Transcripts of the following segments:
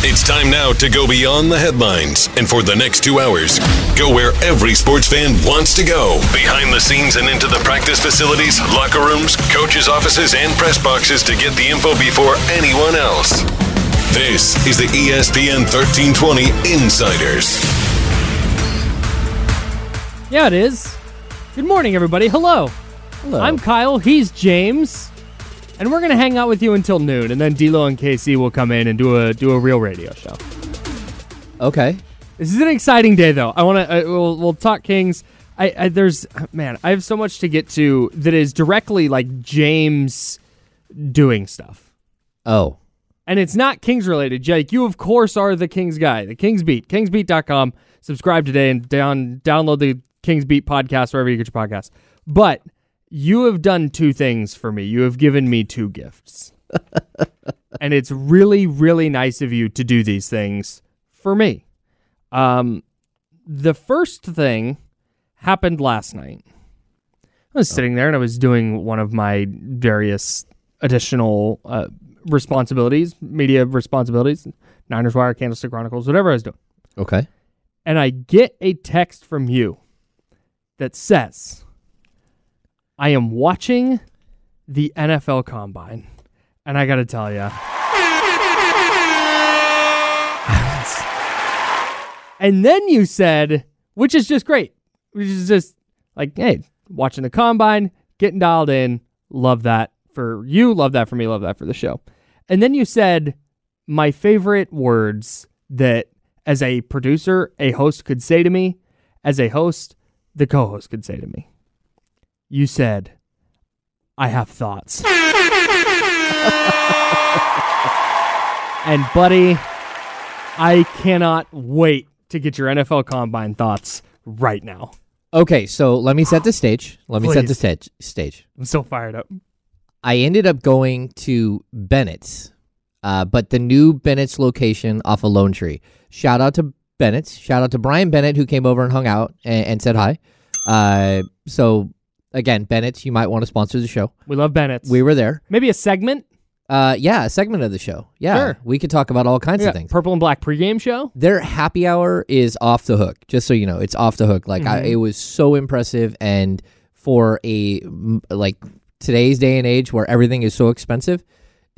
It's time now to go beyond the headlines and for the next two hours, go where every sports fan wants to go behind the scenes and into the practice facilities, locker rooms, coaches' offices, and press boxes to get the info before anyone else. This is the ESPN 1320 Insiders. Yeah, it is. Good morning, everybody. Hello. Hello. I'm Kyle. He's James. And we're going to hang out with you until noon, and then D'Lo and KC will come in and do a do a real radio show. Okay. This is an exciting day, though. I want to. We'll, we'll talk Kings. I, I there's man, I have so much to get to that is directly like James doing stuff, Oh. and it's not Kings related. Jake, you of course are the Kings guy. The Kings Beat, KingsBeat.com. Subscribe today and down download the Kings Beat podcast wherever you get your podcasts. But you have done two things for me. You have given me two gifts. and it's really, really nice of you to do these things for me. Um, the first thing happened last night. I was sitting there and I was doing one of my various additional uh, responsibilities, media responsibilities, Niners Wire, Candlestick Chronicles, whatever I was doing. Okay. And I get a text from you that says, I am watching the NFL Combine. And I got to tell you. and then you said, which is just great, which is just like, hey, watching the Combine, getting dialed in. Love that for you. Love that for me. Love that for the show. And then you said, my favorite words that as a producer, a host could say to me, as a host, the co host could say to me. You said, I have thoughts. and, buddy, I cannot wait to get your NFL Combine thoughts right now. Okay, so let me set the stage. Let me set the stage. Stage. I'm so fired up. I ended up going to Bennett's, uh, but the new Bennett's location off of Lone Tree. Shout out to Bennett's. Shout out to Brian Bennett who came over and hung out and, and said hi. Uh, so again, Bennett's, you might want to sponsor the show. We love Bennett's. We were there. Maybe a segment. Uh, yeah, a segment of the show. Yeah, Sure. we could talk about all kinds Yeah, of things. Purple and Black pregame show. their happy hour is off the hook. Just so you know, it's off the hook. Like I, it was so impressive, and for a m- like today's day and age where everything is so expensive,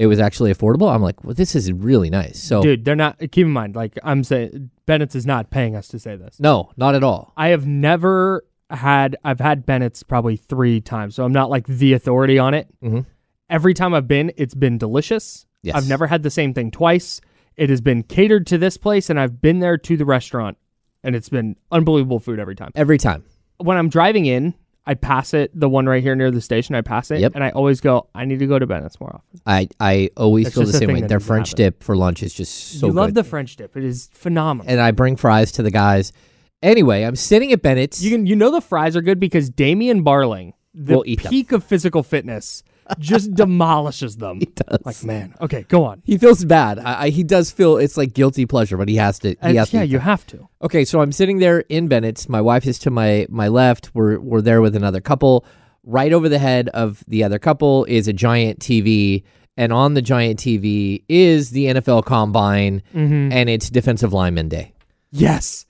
it was actually affordable. I'm like, well, this is really nice. So Dude, they're not. Keep in mind, like I'm saying, Bennett's is not paying us to say this. no, not at all. I have never had. I've had Bennett's probably three times, so I'm not like the authority on it. Mhm. Every time I've been, it's been delicious. Yes. I've never had the same thing twice. It has been catered to this place, and I've been there to the restaurant, and it's been unbelievable food every time. Every time. When I'm driving in, I pass it, the one right here near the station. I pass it, Yep. and I always go, I need to go to Bennett's more often. I I always feel the same way. Their French happen. dip for lunch is just so you love good. the French dip; it is phenomenal. and I bring fries to the guys. Anyway, I'm sitting at Bennett's. You can you know the fries are good because Damian Barling, the Will eat them. peak of physical fitness, just demolishes them. He does. Like man, okay, go on. he feels bad. I, I, he does feel it's like guilty pleasure, but he has to. He has to yeah, eat you have to. Okay, so I'm sitting there in Bennett's. My wife is to my my left. We're we're there with another couple. Right over the head of the other couple is a giant TV, and on the giant TV is the NFL Combine, Mm-hmm. and it's Defensive Lineman Day. Yes,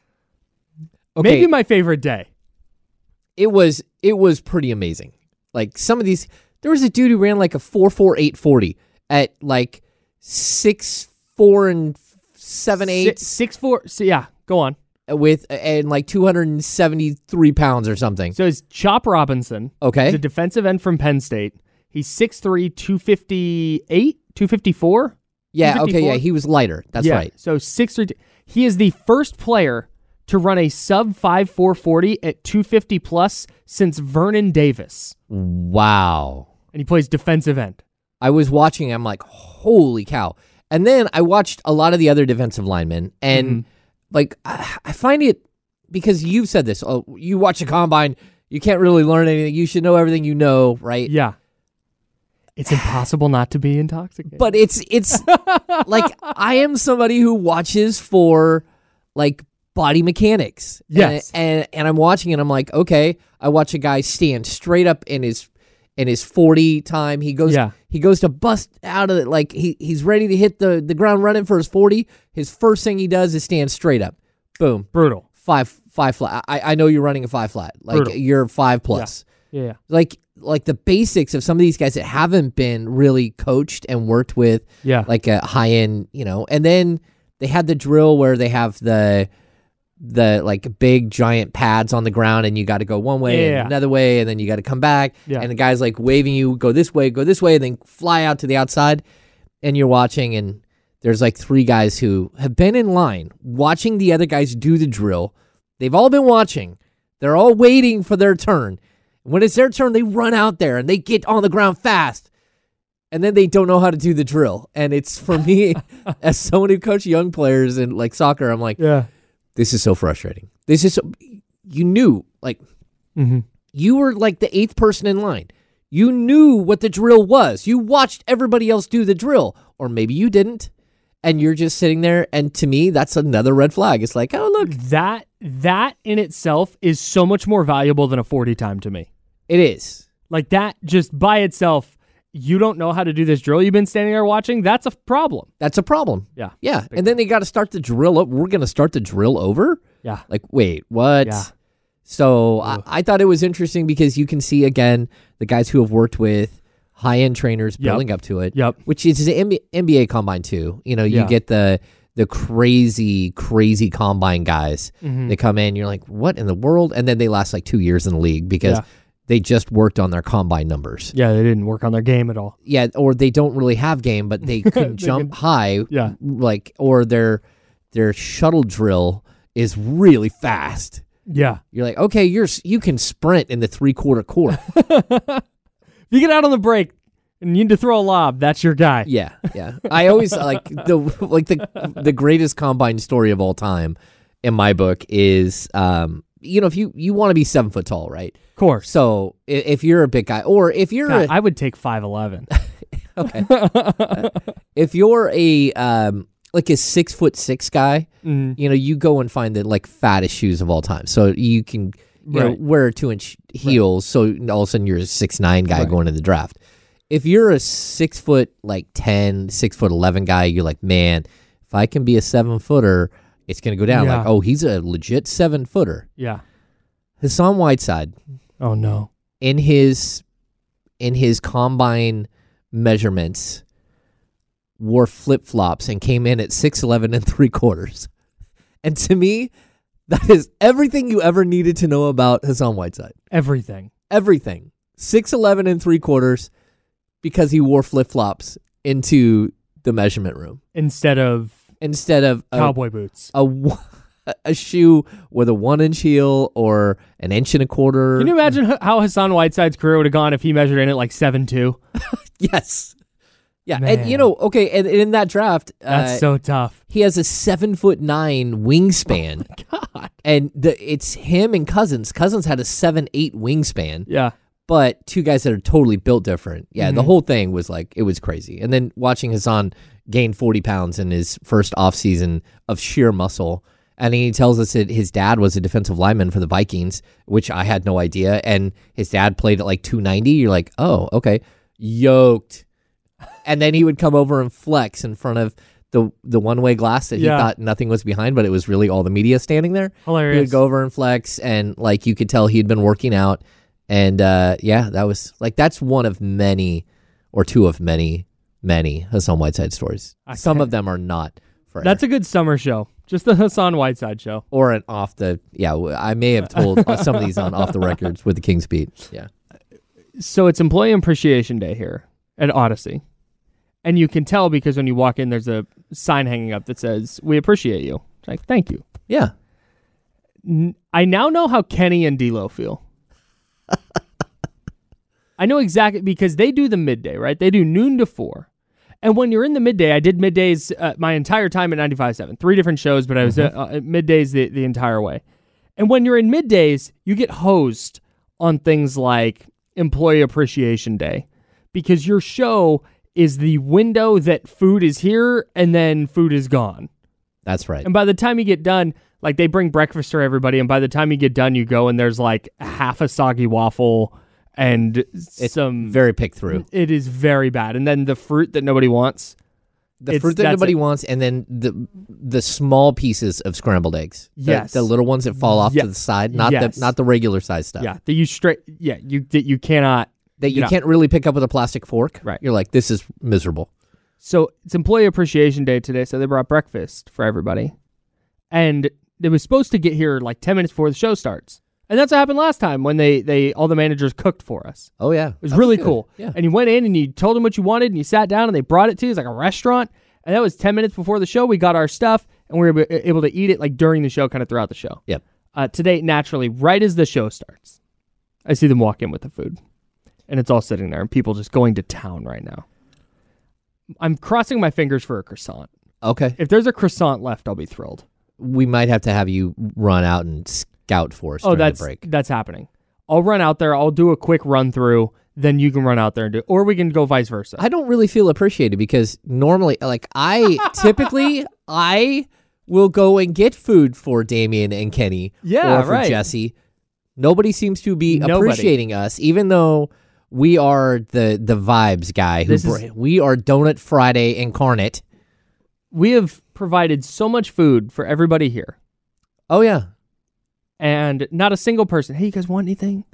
Okay, maybe my favorite day. it was it was pretty amazing. Like some of these, there was a dude who ran like a four four eight forty at like six four and seven eight Six, six four. So yeah, go on. Uh, with uh, and like two hundred and seventy three pounds or something. So it's Chop Robinson. Okay. He's a defensive end from Penn State. He's 6'3", 258, 254? Yeah, okay, yeah, he was lighter. That's yeah. right. So 6'3", he is the first player to run a sub 5 440 at 250 plus since Vernon Davis. Wow. And he plays defensive end. I was watching, I'm like, holy cow. And then I watched a lot of the other defensive linemen, and Mm-hmm. like, I, I find it because you've said this. Oh, you watch the combine, you can't really learn anything. You should know everything you know, right? Yeah. It's impossible not to be intoxicated. But it's it's like I am somebody who watches for like body mechanics. Yes. And, and and I'm watching and I'm like, okay, I watch a guy stand straight up in his in his 40 time. He goes Yeah. he goes to bust out of it like he he's ready to hit the the ground running for his 40. His first thing he does is stand straight up. Boom. brutal. Five five flat. I I know you're running a five flat. Like Brutal. you're five plus Yeah. yeah. like like the basics of some of these guys that haven't been really coached and worked with Yeah. like a high end you know and then they had the drill where they have the the like big giant pads on the ground and you got to go one way Yeah. and another way and then you got to come back. Yeah. and the guy's like waving you go this way go this way and then fly out to the outside. And you're watching and there's like three guys who have been in line watching the other guys do the drill. They've all been watching. They're all waiting for their turn. When it's their turn they run out there and they get on the ground fast. And then they don't know how to do the drill. And it's for me as someone who coached young players in like soccer i'm like Yeah. This is so frustrating. This is so, you knew like Mm-hmm. you were like the eighth person in line. You knew what the drill was. You watched everybody else do the drill. Or maybe you didn't. And you're just sitting there and to me that's another red flag. It's like oh look. That that in itself is so much more valuable than a 40 time to me. it is. Like that just by itself, you don't know how to do this drill you've been standing there watching, that's a problem. that's a problem Yeah. yeah and then they got to start the drill up we're gonna start the drill over Yeah. Like, wait, what? Yeah. So I, I thought it was interesting because you can see again the guys who have worked with high end trainers Yep. building up to it. Yep. Which is the NBA, NBA combine too. You know, you Yeah. get the the crazy, crazy combine guys. Mm-hmm. They come in, you're like, what in the world? And then they last like two years in the league because Yeah. They just worked on their combine numbers. Yeah, they didn't work on their game at all. Yeah, or they don't really have game, but they can jump high. Yeah. Like or their their shuttle drill is really fast. Yeah. You're like, okay, you're you can sprint in the three quarter court. If you get out on the break and you need to throw a lob, that's your guy. yeah, yeah. I always like the like the the greatest combine story of all time in my book is um you know if you you want to be seven foot tall right Of course. so i- if you're a big guy or if you're God, a, I would take 5'11. okay if you're a um like a six foot six guy Mhm. you know you go and find the like fattest shoes of all time so you can you know wear two inch heels so all of a sudden you're a six nine guy Right. going to the draft if you're a six foot like 10 six foot 11 guy you're like man if i can be a seven footer it's gonna go down Yeah. like oh he's a legit seven footer Yeah. hassan whiteside Oh, no. in his in his combine measurements wore flip flops and came in at six eleven and three quarters. And to me, that is everything you ever needed to know about Hassan Whiteside. Everything. Everything. Six eleven and three quarters because he wore flip flops into the measurement room Instead of instead of a, cowboy boots. a, a shoe with a one inch heel or an inch and a quarter. Can you imagine how Hassan Whiteside's career would have gone if he measured in at like seven two? Yes. Yeah, and you know, okay, and, and in that draft, That's uh, so tough. he has a seven foot nine wingspan, God. and the, it's him and Cousins. Cousins had a seven eight wingspan, Yeah. but two guys that are totally built different. Yeah, Mm-hmm. the whole thing was like it was crazy. And then watching Hassan gain forty pounds in his first off season of sheer muscle. And he tells us that his dad was a defensive lineman for the Vikings, which I had no idea. And his dad played at like 290. You're like, oh, okay. Yoked. And then he would come over and flex in front of the the one way glass that he Yeah. thought nothing was behind, but it was really all the media standing there. Hilarious. He would go over and flex, and like you could tell he'd been working out. And uh, yeah, that was like that's one of many, or two of many, many Hassan Whiteside stories. Some of them are not. For That's a good summer show. Just the Hassan Whiteside show. or an off the yeah. I may have told some of these on off the records with the Kings Beat. Yeah. So it's Employee Appreciation Day here at Odyssey. And you can tell because when you walk in, there's a sign hanging up that says, We appreciate you. It's like, thank you. Yeah. N- I now know how Kenny and D'Lo feel. I know exactly because they do the midday, right? They do noon to four. And when you're in the midday, I did middays uh, my entire time at 95.7, three different shows, but I was uh, uh, at middays the, the entire way. And when you're in middays, you get hosed on things like Employee Appreciation Day because your show is the window that food is here and then food is gone. That's right. And by the time you get done, like they bring breakfast for everybody, and by the time you get done, you go and there's like half a soggy waffle and It's some. very pick through. it is very bad, and then the fruit that nobody wants. The fruit that nobody it. wants, and then the the small pieces of scrambled eggs. The- Yes. the, little ones that fall off Ye- to the side, not yes. the not the regular size stuff. Yeah, that you straight. Yeah, you that you cannot. that you can't really pick up with a plastic fork. Right. You're like, this is miserable. So it's Employee Appreciation Day today, so they brought breakfast for everybody, and it was supposed to get here like ten minutes before the show starts, and that's what happened last time when they they all the managers cooked for us. Oh yeah, It was really cool. Yeah. And you went in and you told them what you wanted and you sat down and they brought it to you. It's like a restaurant. And that was 10 minutes before the show. We got our stuff and we were able- able to eat it like during the show, kind of throughout the show. Yep. Uh, today, naturally, right as the show starts, I see them walk in with the food and it's all sitting there and people just going to town right now. I'm crossing my fingers for a croissant. Okay. If there's a croissant left, I'll be thrilled. We might have to have you run out and scout for us Oh, that's that's happening. I'll run out there. I'll do a quick run through. Then you can run out there and do, or we can go vice versa. I don't really feel appreciated because normally, like I typically, I will go and get food for Damien and Kenny, Yeah, or for right. Jesse. Nobody seems to be Nobody. appreciating us, even though we are the the vibes guy. Who This is- we are Donut Friday incarnate. we have provided so much food for everybody here, Oh yeah, and not a single person. Hey, you guys want anything?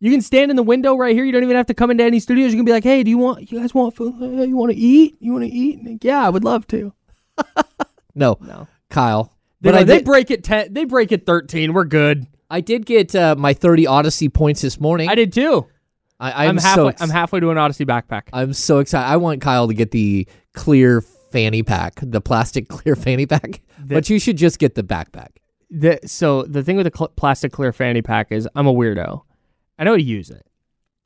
You can stand in the window right here. You don't even have to come into any studios. You can be like, "Hey, do you want? You guys want food? You want to eat? You want to eat? Like, yeah, I would love to." no, No, Kyle. they, But I they did, break it ten. They break it thirteen. We're good. I did get uh, my thirty Odyssey points this morning. I did too. I, I'm, I'm, halfway. so ex- I'm halfway to an Odyssey backpack. I'm so excited. I want Kyle to get the clear fanny pack, the plastic clear fanny pack. but you should just get the backpack. The, so the thing with the cl- plastic clear fanny pack is I'm a weirdo. I know how to use it.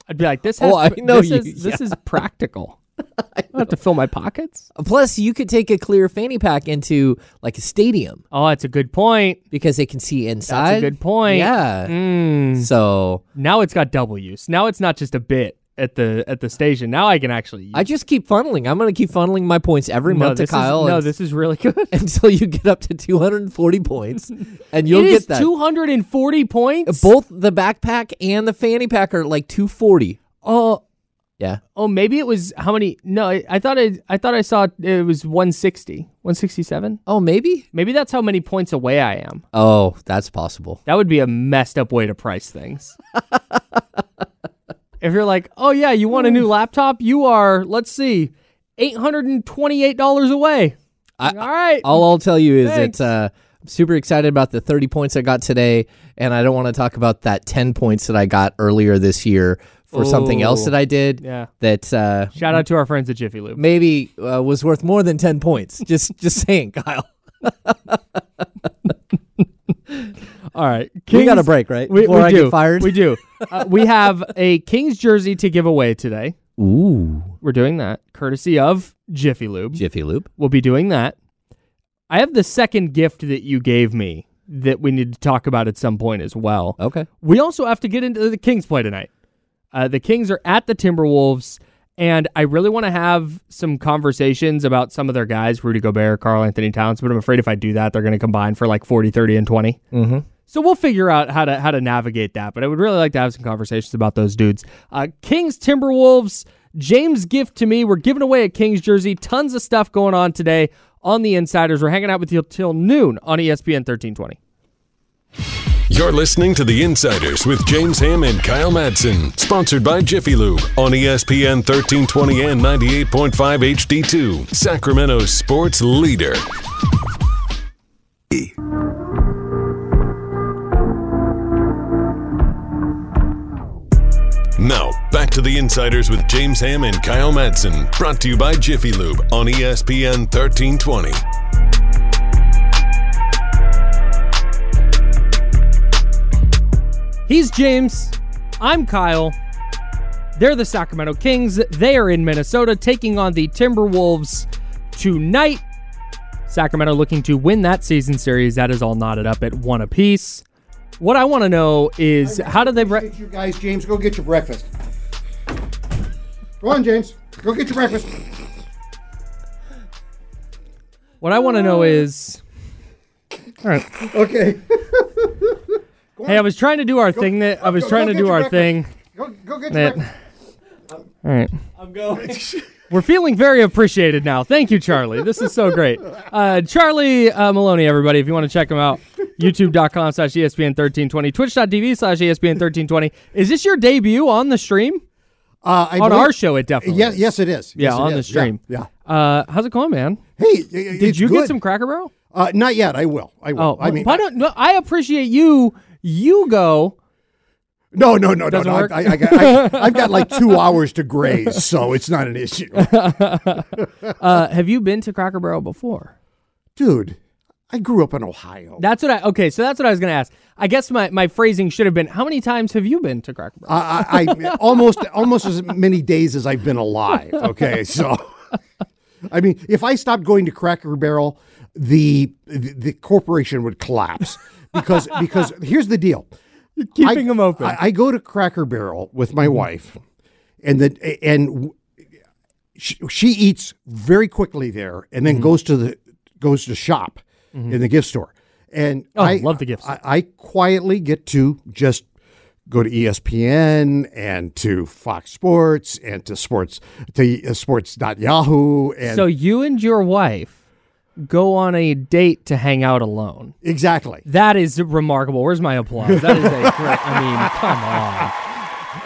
I'd be like, this has, Oh, I know this you- Is, This is practical. I don't have to fill my pockets. Plus, you could take a clear fanny pack into like a stadium Oh, that's a good point. because they can see inside. That's a good point. Yeah. Mm. So Now it's got double use. Now it's not just a bit at the at the station. Now I can actually. Use I just keep funneling. I'm going to keep funneling my points every no, month to Kyle. Is, no, this is really good. until you get up to 240 points, and you'll get is that. 240 points. Both the backpack and the fanny pack are like 240. Oh, Yeah. oh, maybe it was how many? No, I, I thought I I thought I saw it was 160, 167. Oh, maybe. Maybe that's how many points away I am. Oh, that's possible. That would be a messed up way to price things. if you're like, oh yeah, you want a new laptop? You are, let's see, eight hundred and twenty-eight dollars away. I- All right. All I'll tell you is Thanks. that uh, I'm super excited about the 30 points I got today, and I don't want to talk about that 10 points that I got earlier this year for something else that I did yeah. that uh, Shout out to our friends at Jiffy Lube. maybe uh, was worth more than 10 points. just just saying, Kyle. All right. we got a break, right? We, Before we I do. get fired. We do. Uh, we have a Kings jersey to give away today. Ooh. We're doing that courtesy of Jiffy Lube. Jiffy Lube. We'll be doing that. I have the second gift that you gave me that we need to talk about at some point as well. Okay. We also have to get into the Kings play tonight. Uh, the Kings are at the Timberwolves, and I really want to have some conversations about some of their guys, Rudy Gobert, Karl Anthony Towns, but I'm afraid if I do that, they're going to combine for like 40, 30, and 20. Mm-hmm. So we'll figure out how to how to navigate that. But I would really like to have some conversations about those dudes. Uh, Kings, Timberwolves, James gift to me. We're giving away a Kings jersey. Tons of stuff going on today on the Insiders. We're hanging out with you till noon on ESPN 1320. You're listening to The Insiders with James Ham and Kyle Madsen, sponsored by Jiffy Lube on ESPN 1320 and 98.5 HD2, Sacramento's sports leader. Now, back to The Insiders with James Ham and Kyle Madsen, brought to you by Jiffy Lube on ESPN 1320. He's James. I'm Kyle. They're the Sacramento Kings. They are in Minnesota taking on the Timberwolves tonight. Sacramento looking to win that season series. That is all knotted up at one apiece. What I want to know is how did they. Bre- you guys, James, go get your breakfast. Go on, James. Go get your breakfast. what I want to know is. All right. Okay. Hey, I was trying to do our thing. That I was go- trying go to do your our thing. Go, go get your That- breakfast. All right. I'm going. We're feeling very appreciated now. Thank you, Charlie. This is so great. Uh, Charlie uh, Maloney, everybody, if you want to check him out, youtube.com slash E ESPN 1320, twitch.tv slash E ESPN 1320. Is this your debut on the stream? Uh, I on believe- our show, it definitely Yes, is. yes, it is. Yeah, Yes, it on the is. stream. Yeah. Uh, how's it going, man? yeah. Hey, Did you get some Cracker Barrel? Uh, not yet. I will. I will. Oh, I mean, why don't, no, I appreciate you. You go. no, no, no, no, Doesn't no. work? I, I, I, I, I've got like two hours to graze, so it's not an issue, Uh, have you been to Cracker Barrel before? dude. I grew up in Ohio. That's what I. Okay, so that's what I was going to ask. I guess my, my phrasing should have been: How many times have you been to Cracker Barrel? I, I, I almost almost as many days as I've been alive. Okay, so I mean, if I stopped going to Cracker Barrel, the the, the corporation would collapse because because here's the deal. Keeping I- them open. I, I go to Cracker Barrel with my mm-hmm. wife, and the and she, she eats very quickly there, and then mm-hmm. goes to the goes to shop mm-hmm. in the gift store. And Oh, I love the gifts. I, I quietly get to just go to ESPN and to Fox Sports and to sports to uh, sports.yahoo and so you and your wife go on a date to hang out alone. exactly. That is remarkable. Where's my applause? That is a great. I mean, come on.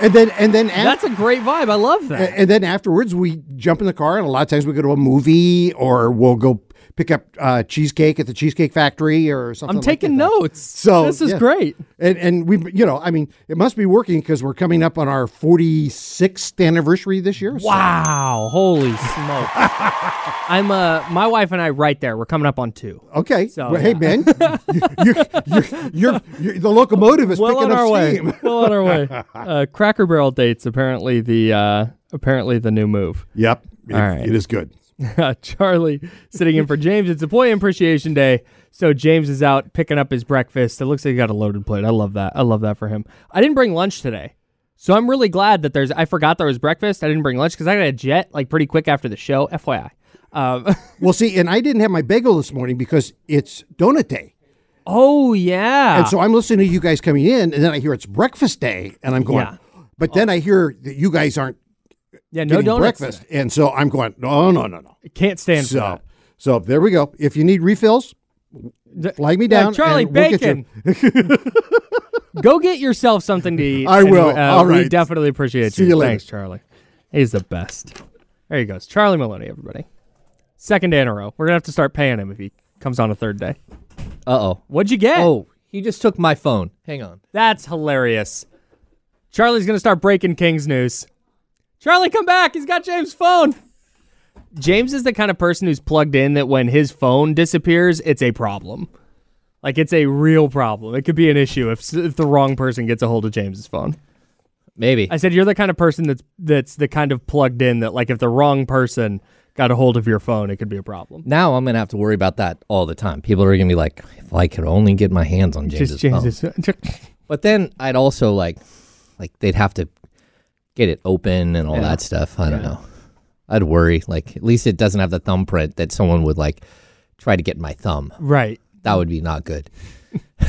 And then and then af- That's a great vibe. I love that. and then afterwards we jump in the car and a lot of times we go to a movie or we'll go pick up uh, cheesecake at the cheesecake factory or something I'm like taking that. notes. So this is yeah. great. And and we you know I mean it must be working because we're coming up on our 46th anniversary this year. so- Wow! Holy smoke! I'm uh, my wife and I right there. We're coming up on two. Okay. So, well, hey yeah. Ben, you, you, you're, you're, the locomotive is well picking on up our steam. way. Well on our way. Uh, Cracker Barrel dates apparently the uh, apparently the new move. Yep. It, All right. it is good. Charlie sitting in for James. It's Employee Appreciation Day, so James is out picking up his breakfast. It looks like he got a loaded plate. I love that. I love that for him. I didn't bring lunch today, so I'm really glad that there's. I forgot there was breakfast. I didn't bring lunch because I got a jet like pretty quick after the show. FYI. Um, Well, see, and I didn't have my bagel this morning because it's donut day. oh yeah. And so I'm listening to you guys coming in, and then I hear it's breakfast day, and I'm going, Yeah. but then I hear that you guys aren't yeah, no donuts. breakfast. And so I'm going, no, no, no, no. Can't stand for So, that. so there we go. If you need refills, flag me Yeah, down. Charlie and we'll get you- Bacon. Go get yourself something to eat. I and, will. uh, All We definitely appreciate See you. you later. Thanks, Charlie. He's the best. There he goes. Charlie Maloney, everybody. Second day in a row. We're going to have to start paying him if he comes on a third day. Uh oh. What'd you get? Oh, he just took my phone. Hang on. That's hilarious. Charlie's going to start breaking Kings news. Charlie, come back. He's got James' phone. James is the kind of person who's plugged in that when his phone disappears, it's a problem. Like it's a real problem. It could be an issue if if the wrong person gets a hold of James's phone. Maybe. I said you're the kind of person that's that's the kind of plugged in that like if the wrong person got a hold of your phone, it could be a problem. now I'm gonna have to worry about that all the time. People are gonna be like, if I could only get my hands on James's Just phone. But then I'd also like, like they'd have to get it open and all Yeah. that stuff. I don't know. I'd worry. Like at least it doesn't have the thumbprint that someone would like try to get my thumb. right. That would be not good.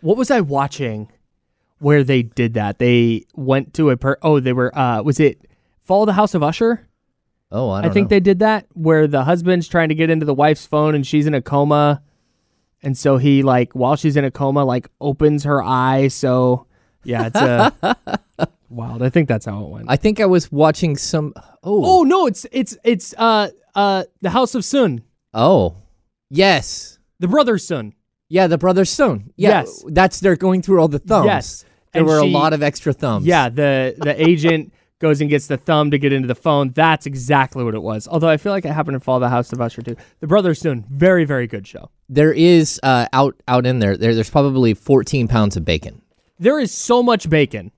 What was I watching where they did that? They went to a per oh, they were uh was it Fall of the House of Usher? Oh, I I, think know. they did that where the husband's trying to get into the wife's phone and she's in a coma. And so he like while she's in a coma, like opens her eye. So yeah, it's uh, wild. I think that's how it went. I think I was watching some. Oh, oh no, it's it's it's uh uh the House of Sun, oh, yes, the Brothers Sun. yeah, the brother's stone. Yeah, Yes. that's they're going through all the thumbs. Yes. there And were she- a lot of extra thumbs. Yeah, the the agent goes and gets the thumb to get into the phone. That's exactly what it was. Although I feel like it happened in Fall of the House of Usher too. The Brothers Sun, very very good show. there is uh, out out in there, there. There's probably 14 pounds of bacon. There is so much bacon.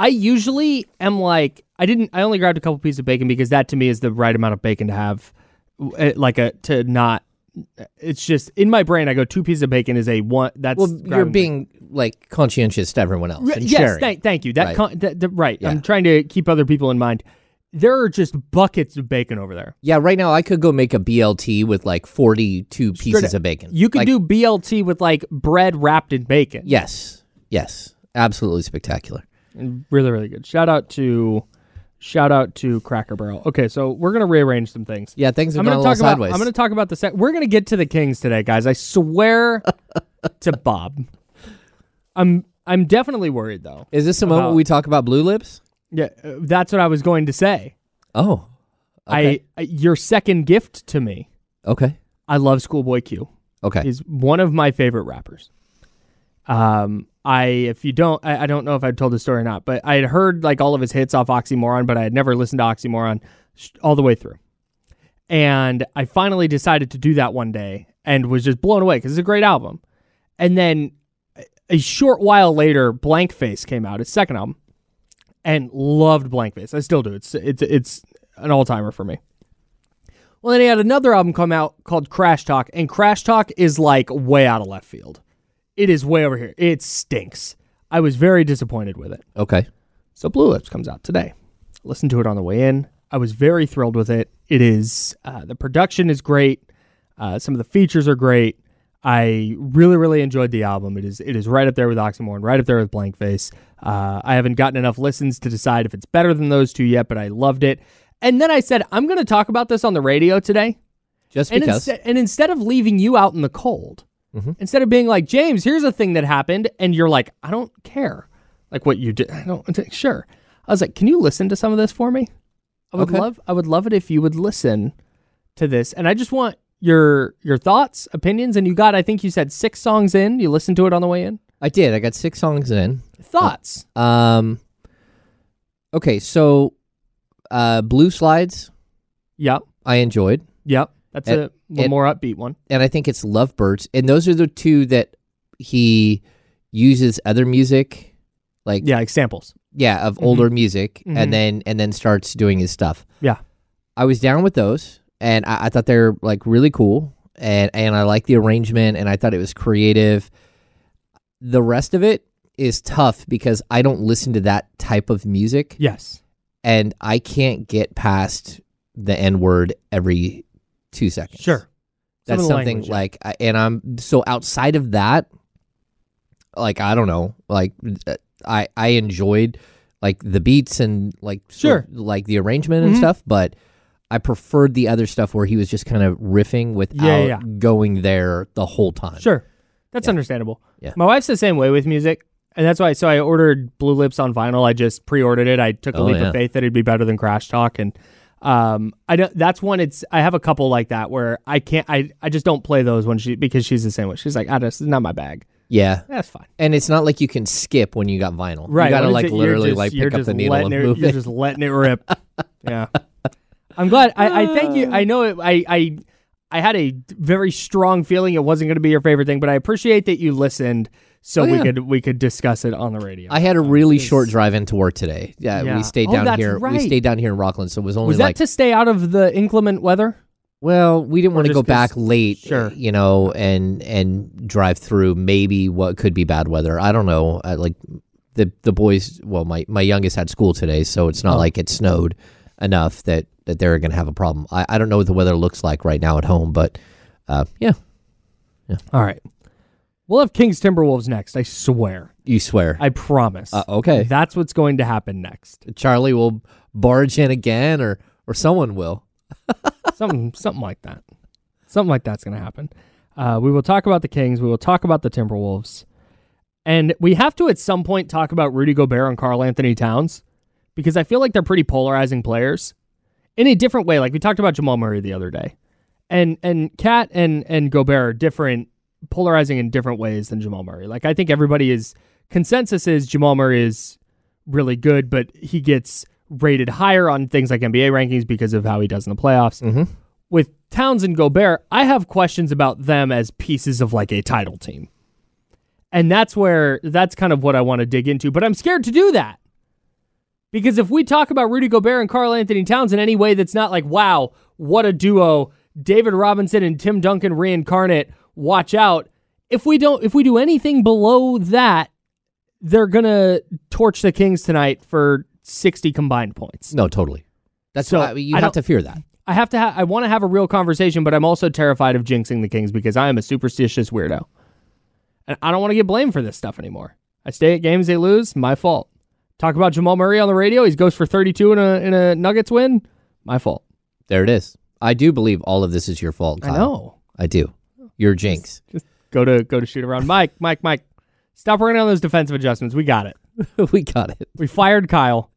I usually am like I didn't. I only grabbed a couple pieces of bacon because that to me is the right amount of bacon to have. uh, Like a to not. It's just in my brain. I go two pieces of bacon is a one. That's Well, you're being like conscientious to everyone else and yes, thank, you. That, Right. con- right. Yeah. I'm trying to keep other people in mind. There are just buckets of bacon over there. yeah, right now I could go make a BLT with like 42 pieces up. of bacon. You could Like, do BLT with like bread wrapped in bacon. Yes, yes, absolutely spectacular. Really, really good. Shout out to, shout out to Cracker Barrel. Okay, so we're gonna rearrange some things. Yeah, things have I'm gonna a talk little about. sideways. I'm gonna talk about the set. We're gonna get to the Kings today, guys. I swear to Bob. I'm I'm definitely worried though. Is this the moment about- we talk about blue lips? Yeah, uh, that's what I was going to say. Oh, okay. I, I your second gift to me. okay, I love Schoolboy Q. okay. He's one of my favorite rappers. Um, I if you don't, I, I don't know if I've told the story or not, but I had heard like all of his hits off Oxymoron, but I had never listened to Oxymoron sh- all the way through. And I finally decided to do that one day and was just blown away because it's a great album. And then a- short while later, Blank Face came out, his second album, and loved Blank Face. I still do. It's it's it's an all timer for me. Well, then he had another album come out called Crash Talk, and Crash Talk is like way out of left field. It is way over here. It stinks. I was very disappointed with it. okay. So Blue Lips comes out today. Listened to it on the way in. I was very thrilled with it. It is uh, the production is great. Uh, some of the features are great. I really, really enjoyed the album. It is it is right up there with Oxymoron, right up there with Blank Face. Uh, I haven't gotten enough listens to decide if it's better than those two yet, but I loved it. And then I said I'm going to talk about this on the radio today. Just And, because. and instead of leaving you out in the cold, Mm-hmm. instead of being like, James, here's a thing that happened, and you're like, I don't care. Like what you did. I don't, sure. I was like, can you listen to some of this for me? I would Okay. love, I would love it if you would listen to this. And I just want your, your thoughts, opinions. And you got, I think you said six songs in. You listened to it on the way in. I did. I got six songs in. Thoughts? Um. Okay, so uh, Blueslides Yep. I enjoyed, Yep. That's And- a and- more upbeat one. and I think it's Lovebirds, and those are the two that he uses other music, like Yeah, like samples. yeah, of older music, Mhm. and then and then starts doing his stuff. Yeah. I was down with those, and I, I thought they're like really cool, and and I like the arrangement, and I thought it was creative. The rest of it is tough because I don't listen to that type of music, Yes. and I can't get past the N word every two seconds. Sure. That's the something language, yeah. like, I- and I'm so outside of that, like I don't know, like uh, I I enjoyed like the beats and like sort of, like the arrangement and Mhm. stuff, but I preferred the other stuff where he was just kind of riffing without Yeah, yeah, yeah. going there the whole time. Sure. That's Yeah. understandable. Yeah. My wife's the same way with music. And that's why so I ordered Blue Lips on vinyl. I just pre-ordered it. I took a Oh, leap yeah. of faith that it'd be better than Crash Talk and um I don't that's one it's I have a couple like that where I can't I I just don't play those when she because she's the same way. She's like, "Ah, this is not my bag." Yeah. That's fine. And it's not like you can skip when you got vinyl. Right. You gotta like it? Literally just- like pick up just the needle and it, move You're it. just letting it rip. yeah. I'm glad. I, I thank you. I know it, I I I had a very strong feeling it wasn't going to be your favorite thing, but I appreciate that you listened so Oh, we could we could discuss it on the radio. I had a really short drive into work today. Yeah, Yeah. we stayed Oh, down that's here. right. We stayed down here in Rocklin, so it was only Was that like to stay out of the inclement weather? well, we didn't want to go back late, Sure. you know, and and drive through maybe what could be bad weather. I don't know. I, like the the boys, well, my my youngest had school today, so it's not Oh. like it snowed enough that that they're going to have a problem. I, I don't know what the weather looks like right now at home, but uh, yeah, All right. We'll have Kings Timberwolves next. I swear. you swear. I promise. Uh, okay. That's what's going to happen next. Charlie will barge in again, or or someone will. something something like that. Something like that's going to happen. Uh, we will talk about the Kings. We will talk about the Timberwolves, and we have to at some point talk about Rudy Gobert and Karl Anthony Towns because I feel like they're pretty polarizing players in a different way. Like we talked about Jamal Murray the other day, and and KAT and and Gobert are different, polarizing in different ways than Jamal Murray. Like I think everybody is consensus is Jamal Murray is really good, but he gets rated higher on things like NBA rankings because of how he does in the playoffs. Mm-hmm. With Towns and Gobert, I have questions about them as pieces of like a title team. And that's where that's kind of what I want to dig into, but I'm scared to do that. Because if we talk about Rudy Gobert and Karl Anthony Towns in any way that's not like, wow, what a duo, David Robinson and Tim Duncan reincarnate, watch out. If we don't if we do anything below that, they're gonna torch the Kings tonight for 60 combined points. No, totally. That's So, why you I have to fear that. I have to. Ha- I want to have a real conversation, but I'm also terrified of jinxing the Kings because I am a superstitious weirdo, and I don't want to get blamed for this stuff anymore. I stay at games they lose, my fault. Talk about Jamal Murray on the radio. He goes for 32 in a in a Nuggets win, my fault. There it is. I do believe all of this is your fault. I know. I do. You're jinx. Just go to go to shoot around. Mike, Mike, Mike. Stop working on those defensive adjustments. We got it. we got it. We fired Kyle.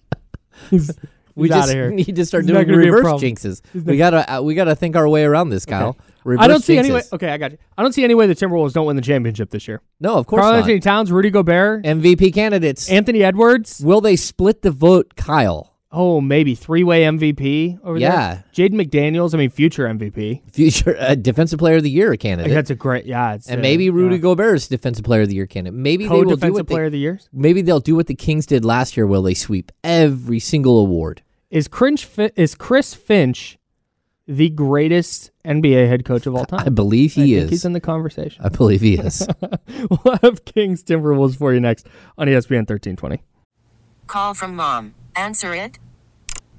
He's, We he's just need to start He's doing gonna be a reverse jinxes. We gotta uh, we gotta think our way around this, Kyle. Reverse I don't see any way. Okay, I got you. I don't see any way the Timberwolves don't win the championship this year. No, of course Karl not. Anthony Towns, Rudy Gobert, MVP candidates. Anthony Edwards. Will they split the vote, Kyle? Oh, maybe three way MVP over Yeah. there. Jaden McDaniels, I mean, future MVP. Future uh, Defensive Player of the Year candidate. That's a great, yeah. It's, and uh, maybe Rudy yeah. Gobert is Defensive Player of the Year candidate. Maybe they will do what player they, of the year. Maybe they'll do what the Kings did last year, where they sweep every single award. Is Cringe, Fi- is Chris Finch the greatest NBA head coach of all time? I believe I he think is. He's in the conversation. I believe he is. we'll have Kings Timberwolves for you next on ESPN 1320. Call from mom. Answer it.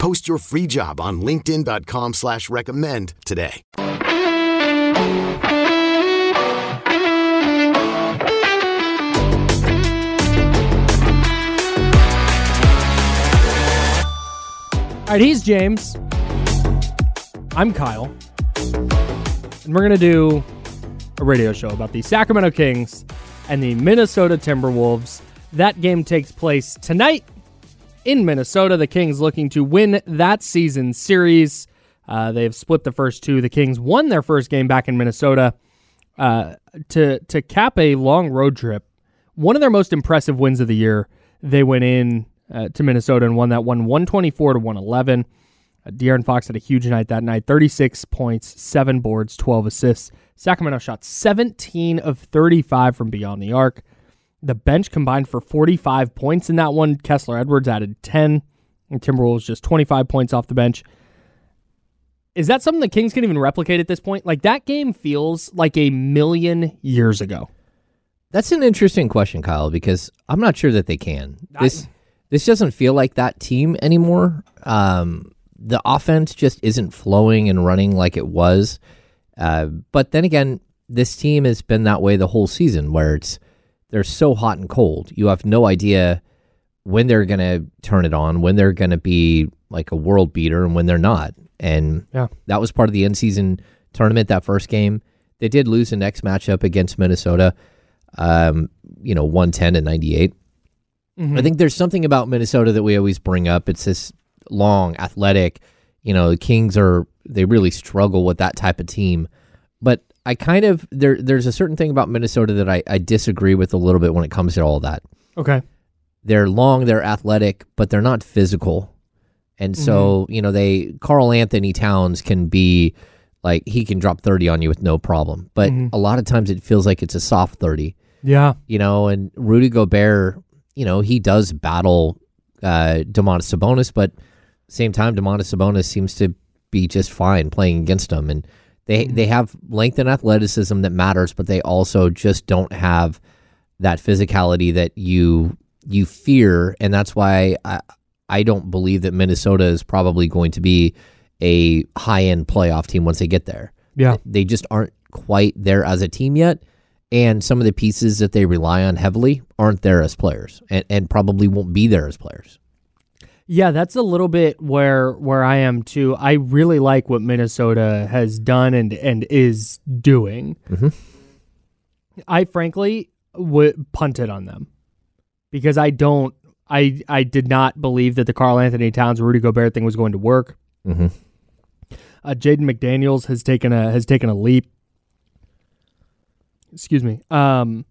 Post your free job on linkedin.com slash recommend today. All right, he's James. I'm Kyle. And we're going to do a radio show about the Sacramento Kings and the Minnesota Timberwolves. That game takes place tonight in Minnesota. The Kings looking to win that season series. Uh, they've split the first two. The Kings won their first game back in Minnesota uh, to to cap a long road trip. One of their most impressive wins of the year. they went in uh, to Minnesota and won that one 124 to 111. Uh, De'Aaron Fox had a huge night that night 36 points, 7 boards, 12 assists. Sacramento shot 17 of 35 from beyond the arc. The bench combined for 45 points in that one. Kessler Edwards added 10, and Timberwolves just 25 points off the bench. Is that something the Kings can even replicate at this point? Like that game feels like a million years ago. That's an interesting question, Kyle, because I'm not sure that they can. This this doesn't feel like that team anymore. Um, the offense just isn't flowing and running like it was. Uh, but then again, this team has been that way the whole season, where it's they're so hot and cold. You have no idea when they're going to turn it on, when they're going to be like a world beater, and when they're not. And Yeah. that was part of the in season tournament. That first game, they did lose the next matchup against Minnesota. Um, you know, one ten and ninety eight. I think there's something about Minnesota that we always bring up. It's this long, athletic. You know, the Kings are they really struggle with that type of team. But I kind of there there's a certain thing about Minnesota that I, I disagree with a little bit when it comes to all that. Okay. They're long, they're athletic, but they're not physical. And so, you know, they Karl Anthony Towns can be like he can drop 30 on you with no problem. But a lot of times it feels like it's a soft 30 Yeah. you know, and Rudy Gobert, you know, he does battle uh, Domantas Sabonis, but same time, Domantas Sabonis seems to be just fine playing against him, and they hmm. they have length and athleticism that matters, but they also just don't have that physicality that you you fear, and that's why I I don't believe that Minnesota is probably going to be a high end playoff team once they get there Yeah. they just aren't quite there as a team yet. And some of the pieces that they rely on heavily aren't there as players and, and probably won't be there as players. Yeah, that's a little bit where where I am too. I really like what Minnesota has done and and is doing. I frankly would punted on them because I don't. I I did not believe that the Karl Anthony Towns Rudy Gobert thing was going to work. Mhm. Uh, Jaden McDaniels has taken a has taken a leap. Excuse me. Um,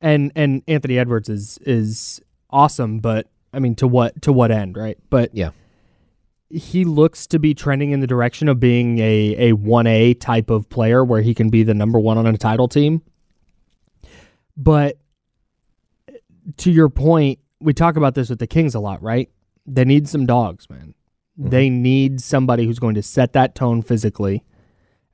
and and Anthony Edwards is is awesome, but I mean to what to what end, right? But Yeah. he looks to be trending in the direction of being a a one A type of player where he can be the number one on a title team. But to your point, we talk about this with the Kings a lot, right? They need some dogs, man. Mm-hmm. They need somebody who's going to set that tone physically,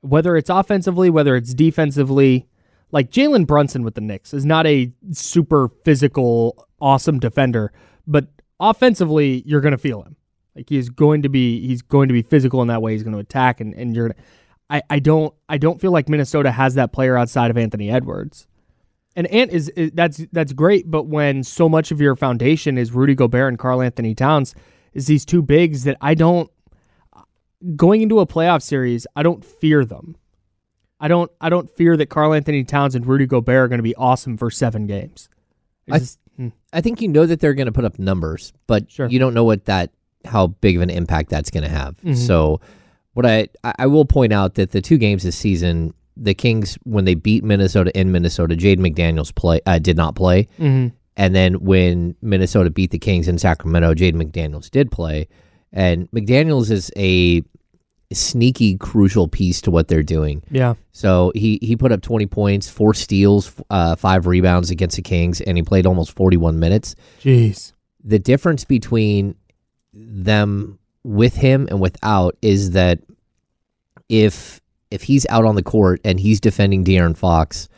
whether it's offensively, whether it's defensively. Like Jalen Brunson with the Knicks is not a super physical, awesome defender, but offensively, you're going to feel him. Like he's going to be, he's going to be physical in that way. He's going to attack, and and you're. I I don't I don't feel like Minnesota has that player outside of Anthony Edwards. And Ant is, is that's that's great, but when so much of your foundation is Rudy Gobert and Karl Anthony Towns, is these two bigs that I don't going into a playoff series, I don't fear them. I don't I don't fear that Karl Anthony Towns and Rudy Gobert are going to be awesome for seven games. I- just-. I think you know that they're going to put up numbers, but Sure. you don't know what that how big of an impact that's going to have. Mm-hmm. So, what I I will point out that the two games this season, the Kings when they beat Minnesota in Minnesota, Jaden McDaniels play uh, did not play, Mhm. and then when Minnesota beat the Kings in Sacramento, Jaden McDaniels did play, and McDaniels is a sneaky crucial piece to what they're doing. yeah, So he he put up 20 points, four steals, uh, five rebounds against the Kings, and he played almost 41 minutes. jeez, The difference between them with him and without is that if if he's out on the court and he's defending De'Aaron Fox,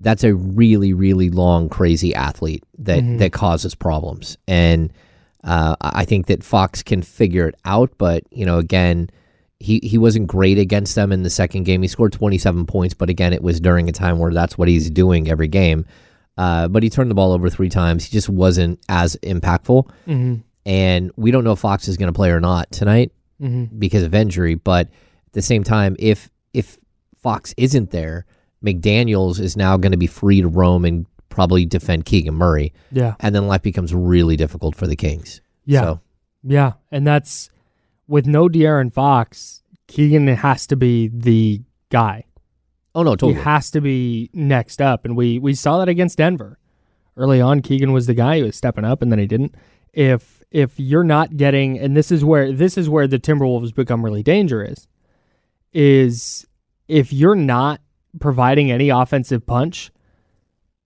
that's a really really long crazy athlete that that causes problems. And uh, I think that Fox can figure it out, but you know again. He, he wasn't great against them in the second game. He scored 27 points, but again, it was during a time where that's what he's doing every game. Uh, but he turned the ball over three times. He just wasn't as impactful. hmm And we don't know if Fox is going to play or not tonight hmm because of injury. But at the same time, if if Fox isn't there, McDaniel's is now going to be free to roam and probably defend Keegan Murray, yeah, and then life becomes really difficult for the Kings. yeah. So, Yeah, and that's with no De'Aaron Fox, Keegan has to be the guy. oh no, totally. He has to be next up, and we we saw that against Denver, early on Keegan was the guy who was stepping up and then he didn't. If if you're not getting and this is where this is where the Timberwolves become really dangerous is if you're not providing any offensive punch,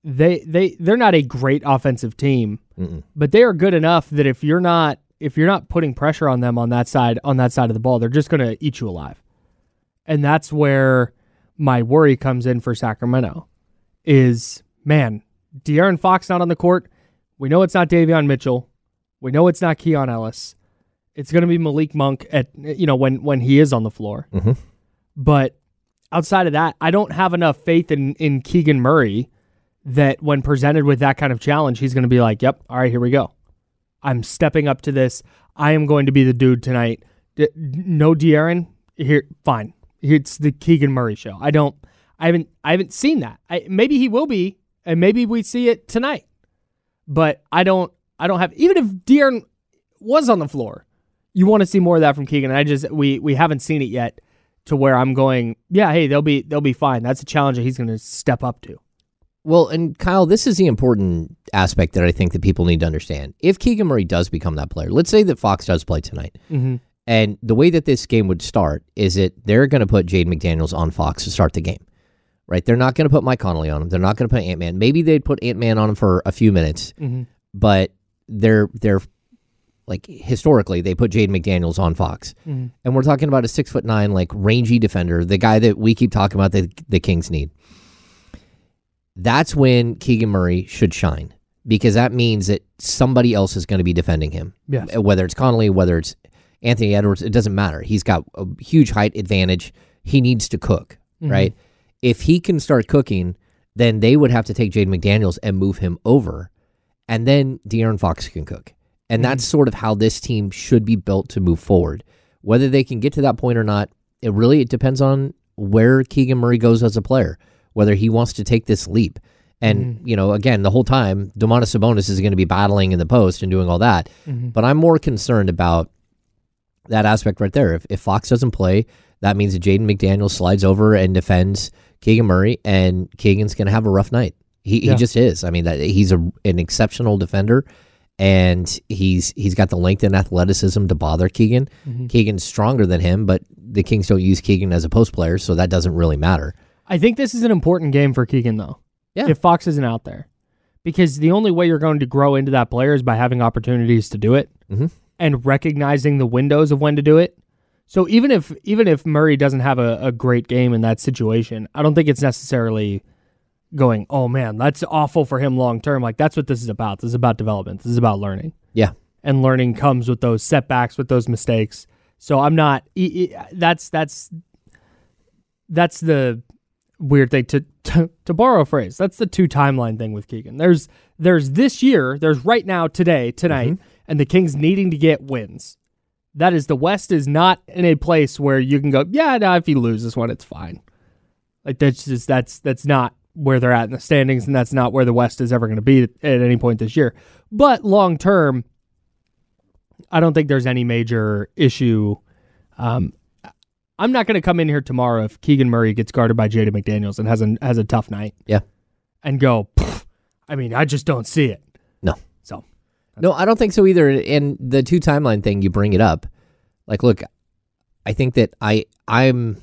they they they're not a great offensive team, Mm-mm. but they are good enough that if you're not if you're not putting pressure on them on that side on that side of the ball, they're just going to eat you alive. And that's where my worry comes in for Sacramento. Is man, De'Aaron Fox not on the court. We know it's not Davion Mitchell. We know it's not Keon Ellis. It's going to be Malik Monk at you know when when he is on the floor. Mhm. But outside of that, I don't have enough faith in in Keegan Murray that when presented with that kind of challenge, he's going to be like, "Yep, all right, here we go. I'm stepping up to this. I am going to be the dude tonight." No De'Aaron here. Fine, it's the Keegan Murray show. I don't. I haven't. I haven't seen that. I, maybe he will be, and maybe we see it tonight. But I don't. I don't have. Even if De'Aaron was on the floor, you want to see more of that from Keegan. I just we we haven't seen it yet to where I'm going. Yeah, hey, they'll be they'll be fine. That's a challenge that he's going to step up to. Well, and Kyle, this is the important aspect that I think that people need to understand. If Keegan Murray does become that player, let's say that Fox does play tonight, Mm-hmm. and the way that this game would start is that they're going to put Jade McDaniels on Fox to start the game, right? They're not going to put Mike Conley on him. They're not going to put Ant Man. Maybe they'd put Ant Man on him for a few minutes, Mhm. but they're they're like historically they put Jade McDaniels on Fox, Mhm. and we're talking about a six foot nine like rangy defender, the guy that we keep talking about that the Kings need. That's when Keegan Murray should shine because that means that somebody else is going to be defending him. Yes. Uh, Whether it's Conley, whether it's Anthony Edwards, it doesn't matter. He's got a huge height advantage. He needs to cook, Mhm. right? If he can start cooking, then they would have to take Jaden McDaniels and move him over, and then De'Aaron Fox can cook. And that's sort of how this team should be built to move forward. Whether they can get to that point or not, it really it depends on where Keegan Murray goes as a player, whether he wants to take this leap. And mm-hmm. you know, again, the whole time, Domantas Sabonis is going to be battling in the post and doing all that. Mm-hmm. But I'm more concerned about that aspect right there. If, if Fox doesn't play, that means that Jaden McDaniel slides over and defends Keegan Murray, and Keegan's going to have a rough night. He, Yeah. he just is. I mean, that he's a, an exceptional defender, and he's he's got the length and athleticism to bother Keegan. Mm-hmm. Keegan's stronger than him, but the Kings don't use Keegan as a post player, so that doesn't really matter. I think this is an important game for Keegan though. Yeah. If Fox isn't out there, because the only way you're going to grow into that player is by having opportunities to do it Mhm. and recognizing the windows of when to do it. So even if even if Murray doesn't have a, a great game in that situation, I don't think it's necessarily going, oh man, that's awful for him long term. Like that's what this is about. This is about development. This is about learning. Yeah, and learning comes with those setbacks, with those mistakes. So I'm not. That's that's that's the weird thing to, to to borrow a phrase. That's the two timeline thing with Keegan. There's there's this year. There's right now, today, tonight, and the Kings needing to get wins. That is the West is not in a place where you can go. Yeah, no, if he loses this one, it's fine. Like that's just that's that's not where they're at in the standings, and that's not where the West is ever going to be at any point this year. But long term, I don't think there's any major issue. Um, I'm not going to come in here tomorrow if Keegan Murray gets guarded by Jaden McDaniels and has a has a tough night yeah. and go. I mean, I just don't see it. No. So No, I don't think so either. And the two timeline thing, you bring it up. Like, look, I think that I I'm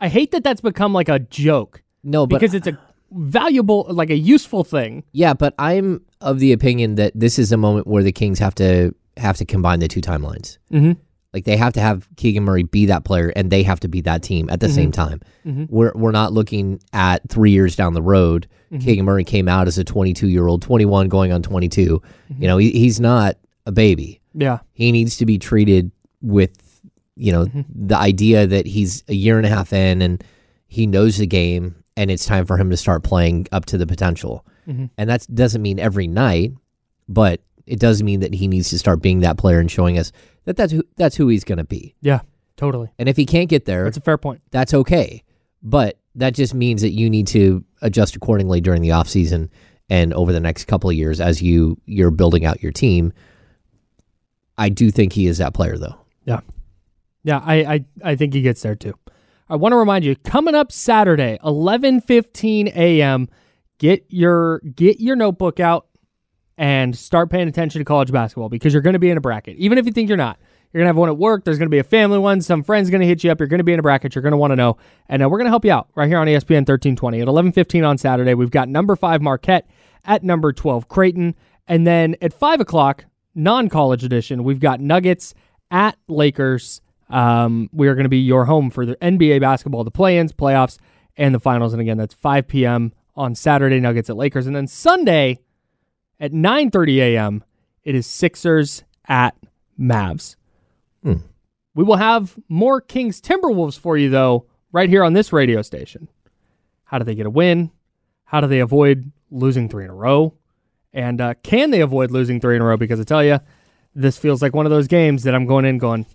I hate that that's become like a joke no, but because it's a valuable, like a useful thing. yeah, but I'm of the opinion that this is a moment where the Kings have to have to combine the two timelines. Mm-hmm. Like they have to have Keegan Murray be that player, and they have to be that team at the same mm-hmm. time. Mm-hmm. We're we're not looking at three years down the road. Mm-hmm. Keegan Murray came out as a 22 year old, 21 going on 22. You know, he, he's not a baby. Yeah. he needs to be treated with you know the idea that he's a year and a half in and he knows the game and it's time for him to start playing up to the potential and that doesn't mean every night but it does mean that he needs to start being that player and showing us that that's who, that's who he's going to be Yeah. Totally. and if he can't get there That's a fair point. that's okay but that just means that you need to adjust accordingly during the offseason and over the next couple of years as you you're building out your team i do think he is that player though Yeah. Yeah, I, I, I think he gets there too. I want to remind you, coming up Saturday, eleven fifteen a.m. Get your get your notebook out. And start paying attention to college basketball because you're going to be in a bracket. Even if you think you're not, you're going to have one at work. There's going to be a family one. Some friends going to hit you up. You're going to be in a bracket. You're going to want to know. And uh, we're going to help you out right here on ESPN 1320 at 11:15 on Saturday. We've got number five Marquette at number 12 Creighton, and then at five o'clock non-college edition, we've got Nuggets at Lakers. Um, we are going to be your home for the NBA basketball, the play-ins, playoffs, and the finals. And again, that's 5 p.m. on Saturday. Nuggets at Lakers, and then Sunday at 9:30 a.m. It is Sixers at Mavs. We will have more Kings Timberwolves for you though, right here on this radio station. How do they get a win? How do they avoid losing three in a row? And uh, can they avoid losing three in a row? Because I tell you, this feels like one of those games that I'm going in going,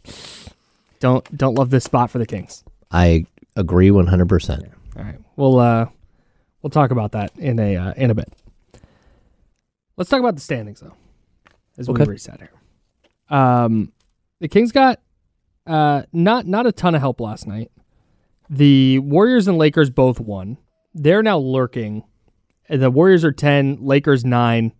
don't don't love this spot for the Kings. I agree 100%. All right, we'll uh, we'll talk about that in a uh, in a bit. Let's talk about the standings though, as we Okay. reset here. Um, the Kings got uh not not a ton of help last night. The Warriors and Lakers both won. They're now lurking. The Warriors are ten, Lakers nine.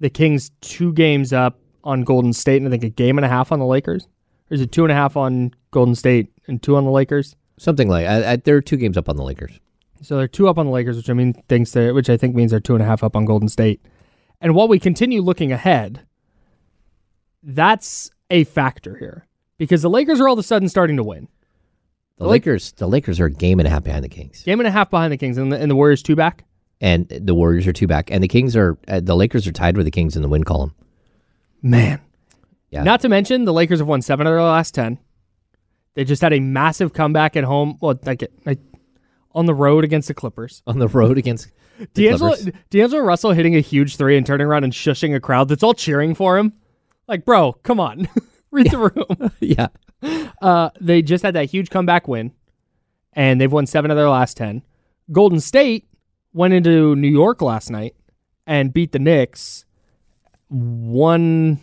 The Kings two games up on Golden State, and I think a game and a half on the Lakers. Or is it two and a half on Golden State and two on the Lakers? Something like I, I, there are two games up on the Lakers. So they're two up on the Lakers, which I mean thinks they which I think means they're two and a half up on Golden State. And while we continue looking ahead, that's a factor here because the Lakers are all of a sudden starting to win. The Lakers, the Lakers are a game and a half behind the Kings, Game and a half behind the Kings, and the, and the Warriors two back. and the Warriors are two back, and the Kings are uh, the Lakers are tied with the Kings in the win column. Man, Yeah, not to mention the Lakers have won seven of their last ten. They just had a massive comeback at home. Well, like, like on the road against the Clippers. on the road against D'Angelo, D'Angelo Russell hitting a huge three and turning around and shushing a crowd that's all cheering for him. Like, bro, come on, read the room. yeah, Uh, they just had that huge comeback win, and they've won seven of their last ten. Golden State went into New York last night and beat the Knicks. One.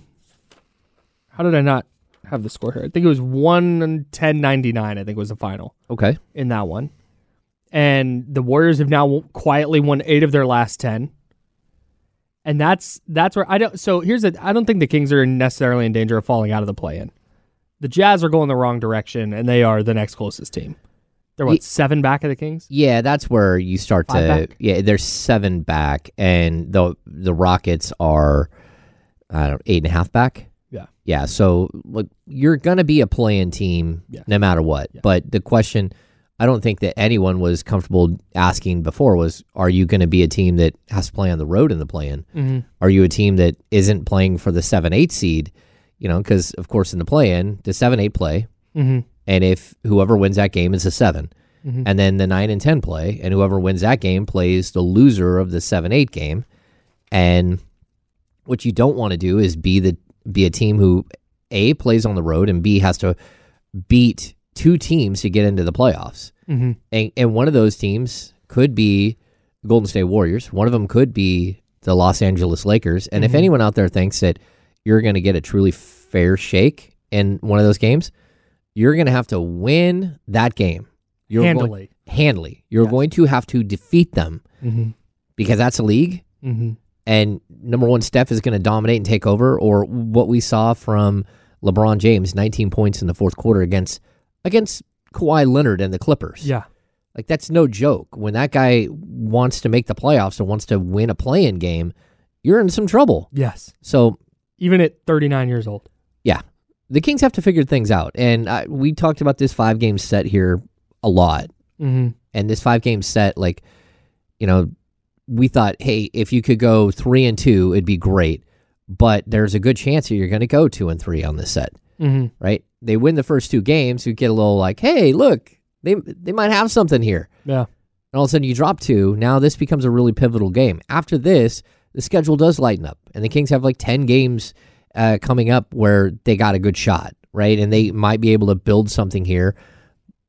How did I not have the score here? I think it was one ten ninety nine. I think was the final okay. in that one. And the Warriors have now quietly won eight of their last ten. And that's that's where I don't. So here's a. I don't think the Kings are necessarily in danger of falling out of the play-in. The Jazz are going the wrong direction, and they are the next closest team. They're what seven back of the Kings. Yeah, that's where you start Five to. back? Yeah, there's seven back, and the the Rockets are, I don't know, eight and a half back. Yeah. Yeah, so look, you're gonna be a playing team Yeah. no matter what. But the question, I don't think that anyone was comfortable asking before was, are you going to be a team that has to play on the road in the play-in? Mm-hmm. Are you a team that isn't playing for the seven eight seed? You know, because of course in the play-in, the seven eight play, Mm-hmm. and if whoever wins that game is a 7 and then the nine and ten play, and whoever wins that game plays the loser of the seven eight game, and what you don't want to do is be the be a team who a plays on the road and b has to beat two teams to get into the playoffs, Mm-hmm. and and one of those teams could be the Golden State Warriors, one of them could be the Los Angeles Lakers, and if anyone out there thinks that you're going to get a truly fair shake in one of those games, you're going to have to win that game. You're Going, Handily. handily. You're Yes. going to have to defeat them Mm-hmm. because that's a league. Mm-hmm. And number one, Steph is going to dominate and take over, or what we saw from LeBron James, 19 points in the fourth quarter against against Kawhi Leonard and the Clippers. Yeah. Like that's no joke. When that guy wants to make the playoffs or wants to win a play-in game, you're in some trouble. Yes. So Even at 39 years old. yeah, the Kings have to figure things out. And I, we talked about this five game set here a lot. Mm-hmm. And this five game set, like, you know, we thought, hey, if you could go three and two, it'd be great. But there's a good chance that you're going to go two and three on this set, Mm-hmm. right? They win the first two games, you get a little like, hey, look, they they might have something here. Yeah. And all of a sudden you drop two. Now this becomes a really pivotal game. After this, the schedule does lighten up, and the Kings have like 10 games uh, coming up where they got a good shot, right? And they might be able to build something here.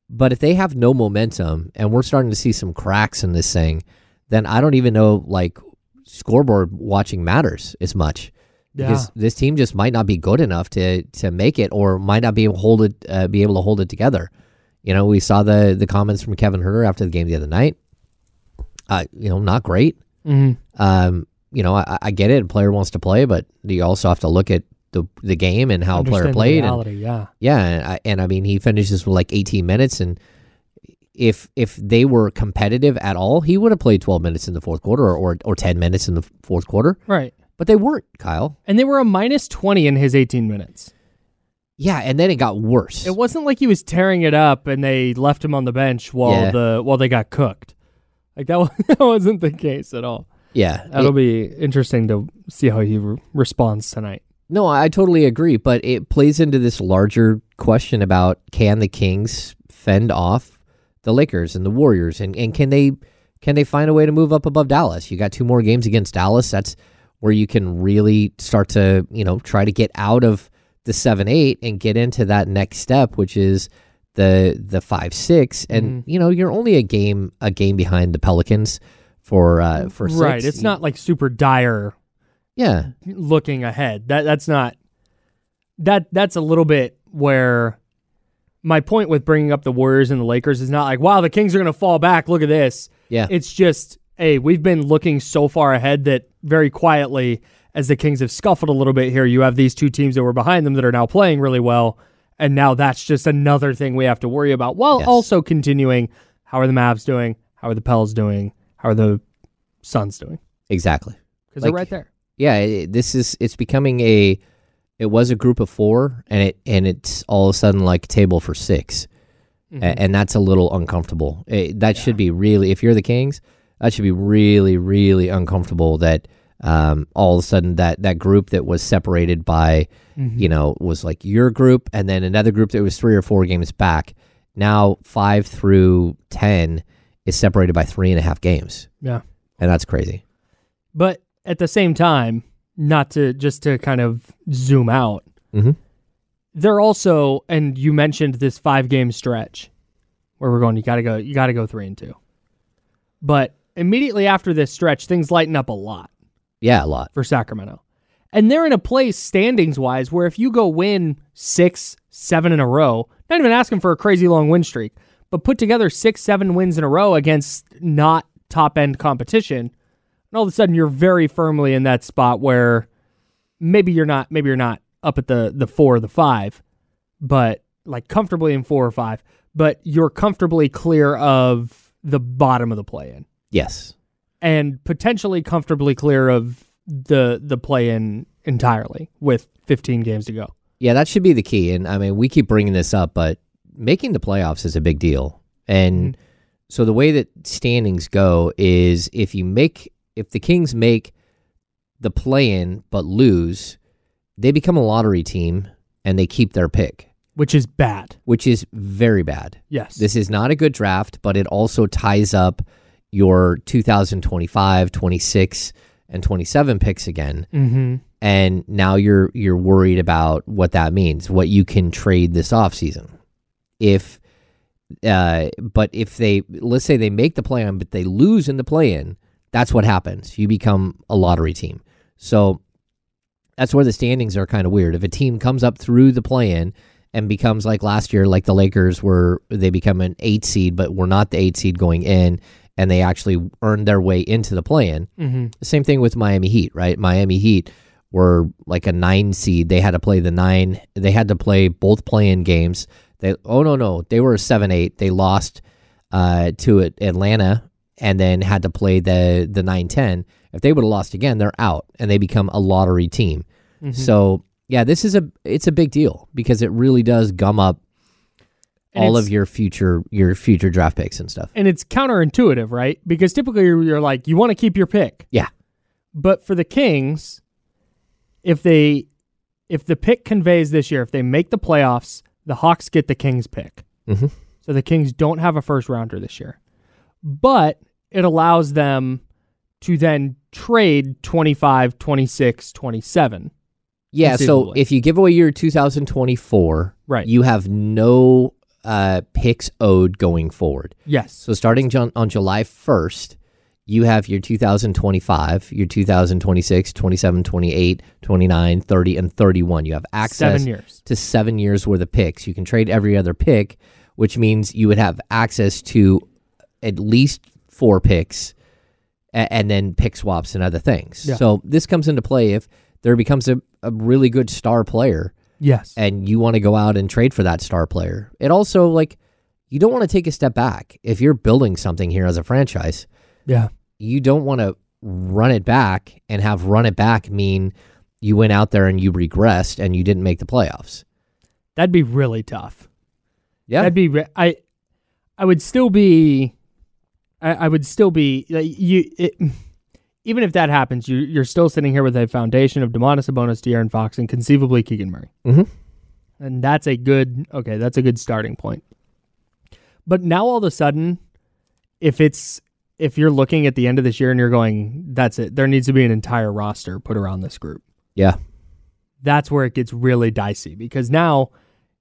But if they have no momentum and we're starting to see some cracks in this thing, then I don't even know like scoreboard watching matters as much because Yeah. this team just might not be good enough to to make it or might not be able to hold it uh, be able to hold it together. You know, we saw the the comments from Kevin Huerter after the game the other night. Uh, you know, not great. Mm-hmm. Um, you know, I, I get it. A player wants to play, but you also have to look at the the game and how a player played. and- yeah. yeah, and I, and I mean, he finishes with like 18 minutes, and if if they were competitive at all, he would have played 12 minutes in the fourth quarter or, or or 10 minutes in the fourth quarter. Right. But they weren't, Kyle. And they were a minus 20 in his 18 minutes. Yeah, and then it got worse. It wasn't like he was tearing it up and they left him on the bench while Yeah. the while they got cooked. Like that, wa- that wasn't the case at all. yeah, That'll it- be interesting to see how he re- responds tonight. No, I totally agree, but it plays into this larger question about can the Kings fend off the Lakers and the Warriors and, and can they can they find a way to move up above Dallas? You got two more games against Dallas. That's where you can really start to, you know, try to get out of the 7-8 and get into that next step which is the the 5-6 and you know, you're only a game a game behind the Pelicans for uh for six. Right. It's not like super dire Yeah. looking ahead. That that's not that that's a little bit where my point with bringing up the Warriors and the Lakers is not like wow the Kings are going to fall back. Look at this. Yeah. It's just hey we've been looking so far ahead that very quietly as the Kings have scuffled a little bit here, you have these two teams that were behind them that are now playing really well, and now that's just another thing we have to worry about. While Yes. also continuing, how are the Mavs doing? How are the Pels doing? How are the Suns doing? Exactly. Because they're right there. yeah it, this is it's becoming a it was a group of four and it and it's all of a sudden like table for 6 Mm-hmm. A- and that's a little uncomfortable Eh, that should be really if you're the kings that should be really really uncomfortable that um, all of a sudden that that group that was separated by Mm-hmm. you know was like your group and then another group that was three or four games back now five through ten is separated by three and a half games Yeah. and that's crazy But at the same time, not to just to kind of zoom out, Mhm. they're also, and you mentioned this five game stretch where we're going, you got to go, you got to go three and two. But immediately after this stretch, things lighten up a lot yeah a lot for Sacramento. And they're in a place standings wise where if you go win six, seven in a row, not even asking for a crazy long win streak, but put together six, seven wins in a row against not top end competition, and all of a sudden you're very firmly in that spot where maybe you're not maybe you're not up at the the four or the five, but like comfortably in four or five, but you're comfortably clear of the bottom of the play in yes and potentially comfortably clear of the the play in entirely with 15 games to go. Yeah, that should be the key. And I mean, we keep bringing this up, but making the playoffs is a big deal. And mm-hmm. so the way that standings go is if you make, if the Kings make the play in but lose, they become a lottery team and they keep their pick, Which is bad. which is very bad. Yes. This is not a good draft, but it also ties up your 2025, 26, and 27 picks again mm-hmm. and now you're you're worried about what that means, what you can trade this offseason. If uh but if they let's say they make the play in but they lose in the play in, that's what happens. You become a lottery team. So that's where the standings are kind of weird. If a team comes up through the play in and becomes like last year, like the Lakers were they become an eight seed, but were not the eight seed going in and they actually earned their way into the play in. Mm-hmm. Same thing with Miami Heat, right? Miami Heat were like a nine seed. They had to play the nine. They had to play both play-in games. They oh no no they were a seven eight. They lost uh, to Atlanta and then had to play the the nine ten. If they would have lost again, they're out and they become a lottery team. So yeah, this is a it's a big deal because it really does gum up And all of your future your future draft picks and stuff. And it's counterintuitive, right? Because typically you're, you're like, you want to keep your pick. Yeah. But for the Kings, if they if the pick conveys this year, if they make the playoffs, the Hawks get the Kings pick. Mhm. So the Kings don't have a first rounder this year. But it allows them to then trade 25, 26, 27. Yeah, so if you give away your 2024, Right. you have no uh, picks owed going forward. Yes. So starting Jan- on July 1st, you have your 2025, your 2026, 27, 28, 29, 30, and 31. You have access Seven years. to seven years worth of picks. You can trade every other pick, which means you would have access to at least four picks a- and then pick swaps and other things. Yeah. So this comes into play if there becomes a, a really good star player Yes. and you want to go out and trade for that star player. It also like you don't want to take a step back. If you're building something here as a franchise, yeah. you don't want to run it back and have run it back mean you went out there and you regressed and you didn't make the playoffs. That'd be really tough. Yeah. That'd be re- I I would still be I, I would still be like, you it, even if that happens, you you're still sitting here with a foundation of Domantas Sabonis, De'Aaron Fox, and conceivably Keegan Murray. Mhm. And that's a good okay, that's a good starting point. But now all of a sudden, if it's if you're looking at the end of this year and you're going, that's it, there needs to be an entire roster put around this group Yeah. that's where it gets really dicey because now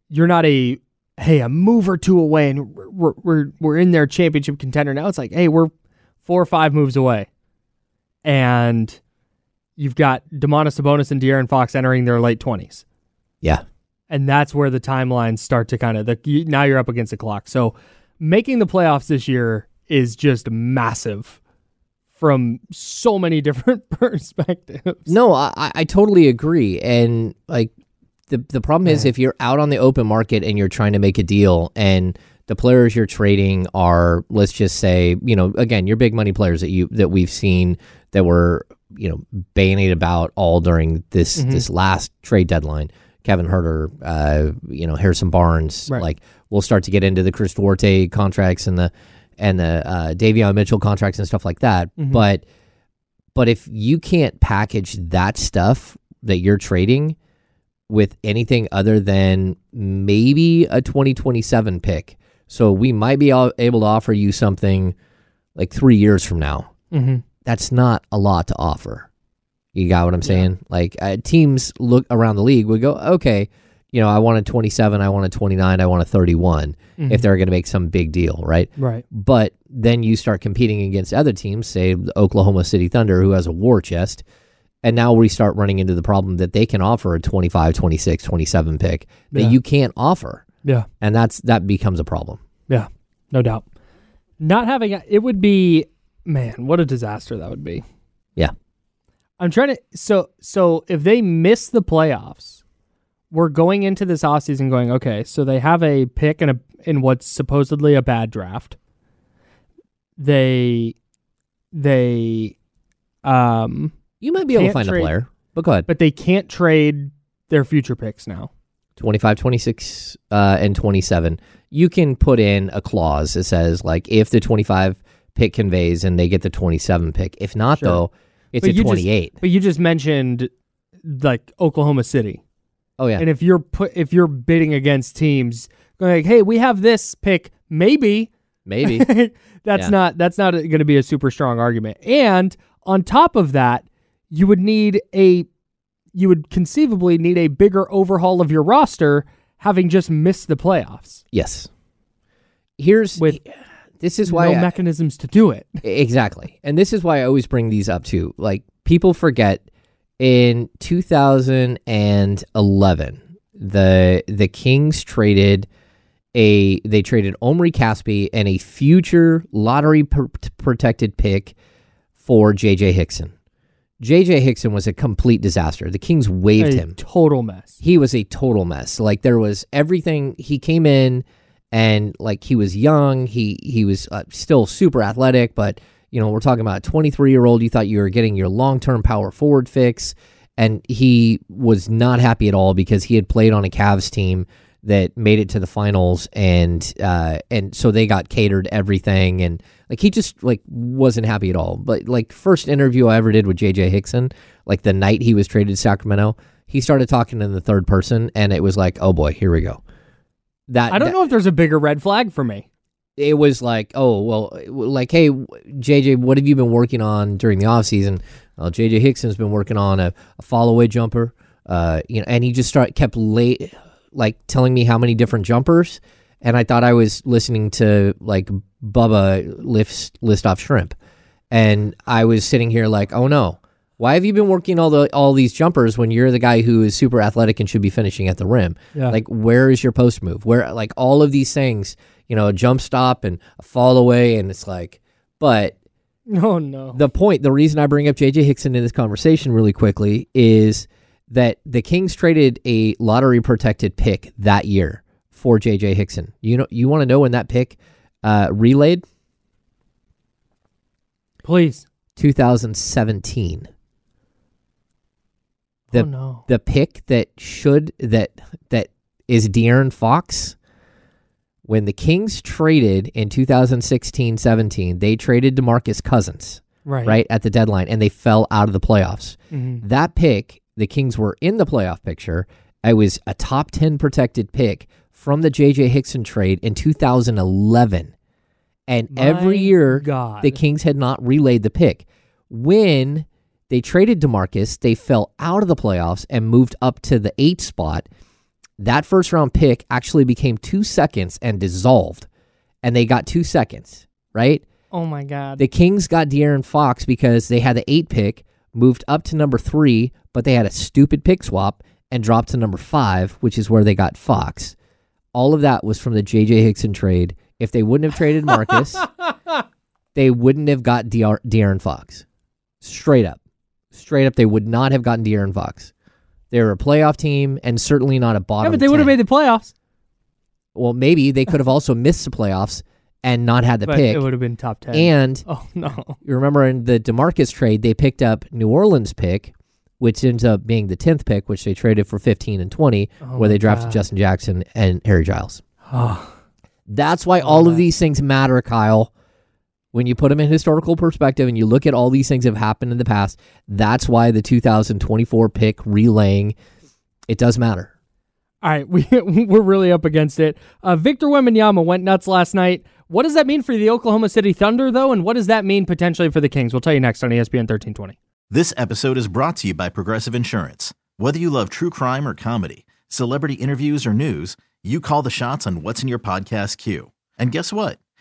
you're not a hey a move or two away and we're we're we're in their championship contender now it's like hey we're four or five moves away and you've got Domantas Sabonis and De'Aaron Fox entering their late 20s Yeah. and that's where the timelines start to kind of the you, now you're up against the clock so making the playoffs this year is just massive from so many different perspectives No, I, I- I totally agree. And like the the problem is if you're out on the open market and you're trying to make a deal and the players you're trading are let's just say, you know, again, your big money players that you that we've seen that were, you know, bandied about all during this Mm-hmm. this last trade deadline. Kevin Huerter, uh, you know, Harrison Barnes, Right. like we'll start to get into the Chris Duarte contracts and the and the uh, Davion Mitchell contracts and stuff like that. Mm-hmm. But but if you can't package that stuff that you're trading with anything other than maybe a 2027 pick, so we might be all able to offer you something like three years from now. mm-hmm. That's not a lot to offer. You got what I'm saying? Like uh, teams look around the league would go, okay, you know, I want a 27, I want a 29, I want a 31 if they're going to make some big deal, right? right But then you start competing against other teams, say the Oklahoma City Thunder, who has a war chest. And now we start running into the problem that they can offer a 25, 26, 27 pick that Yeah. you can't offer. yeah And that's that becomes a problem. Yeah, no doubt. Not having a- it would be man, what a disaster that would be. Yeah. I'm trying to so so if they miss the playoffs, we're going into this offseason going, okay, so they have a pick in a in what's supposedly a bad draft. They they um You might be able to find trade- a player, but go ahead. but they can't trade their future picks now. 25, 26, uh, and 27. You can put in a clause that says, like, if the 25 pick conveys and they get the 27 pick. If not, Sure. though, it's But a you just- 28. But you just mentioned like Oklahoma City. oh, yeah. And if you're put if you're bidding against teams going like, "Hey, we have this pick, maybe." Maybe. that's Yeah. not that's not going to be a super strong argument. And on top of that, you would need a you would conceivably need a bigger overhaul of your roster having just missed the playoffs yes. Here's with this is why no I- mechanisms to do it. Exactly. And this is why I always bring these up too. Like people forget in 2011 the the Kings traded a they traded Omri Casspi and a future lottery pr- protected pick for JJ Hickson. JJ Hickson was a complete disaster. The Kings waived a him total mess. he was a total mess. Like there was everything. He came in and like he was young. He he was uh, still super athletic, but you know we're talking about a 23 year old. You thought you were getting your long term power forward fix, and he was not happy at all because he had played on a Cavs team that made it to the finals and uh and so they got catered everything and like he just like wasn't happy at all but like first interview i ever did with jj hickson like the night he was traded to sacramento he started talking in the third person and it was like oh boy here we go that I don't that- know if there's a bigger red flag for me. it was like, oh, well, like, hey, JJ, what have you been working on during the off season? Well, JJ Hickson's been working on a, a fall away jumper, uh, you know, and he just start kept late, like telling me how many different jumpers, and I thought I was listening to like Bubba lifts list off shrimp, and I was sitting here like, oh no. Why have you been working all the all these jumpers when you're the guy who is super athletic and should be finishing at the rim? Yeah. Like where is your post move? Where like all of these things, you know, a jump stop and a fall away and it's like but Oh no. The point, the reason I bring up JJ Hickson in this conversation really quickly is that the Kings traded a lottery protected pick that year for JJ Hickson. You know, you want to know when that pick uh, relayed? Please. 2017. The oh no. the pick that should that that is De'Aaron Fox. When the Kings traded in 2016-17, they traded DeMarcus Cousins, Right. right at the deadline, and they fell out of the playoffs. Mhm. That pick, the Kings were in the playoff picture. It was a top 10 protected pick from the JJ Hickson trade in 2011. And every year, God. the Kings had not relayed the pick. When they traded DeMarcus, they fell out of the playoffs and moved up to the eight spot. That first round pick actually became two seconds and dissolved. And they got two seconds, right? Oh my God. The Kings got De'Aaron Fox because they had the eight pick, moved up to number three, but they had a stupid pick swap and dropped to number five, which is where they got Fox. All of that was from the JJ Hickson trade. If they wouldn't have traded Marcus, they wouldn't have got De'Aaron Fox. Straight up. Straight up, they would not have gotten De'Aaron Fox. They were a playoff team and certainly not a bottom. yeah, but they would have made the playoffs. Well, maybe they could have also missed the playoffs and not had the but pick. it would have been top ten. And oh no. you remember in the DeMarcus trade, they picked up New Orleans pick, which ends up being the 10th pick, which they traded for 15 and 20, Oh where they drafted God. Justin Jackson and Harry Giles. Oh. That's why all of these things matter, Kyle. When you put them in historical perspective and you look at all these things that have happened in the past, that's why the 2024 pick relaying, it does matter. All right, we we're really up against it. Uh, Victor Wembanyama went nuts last night. What does that mean for the Oklahoma City Thunder, though, and what does that mean potentially for the Kings? We'll tell you next on ESPN 1320. This episode is brought to you by Progressive Insurance. Whether you love true crime or comedy, celebrity interviews or news, you call the shots on what's in your podcast queue. And guess what?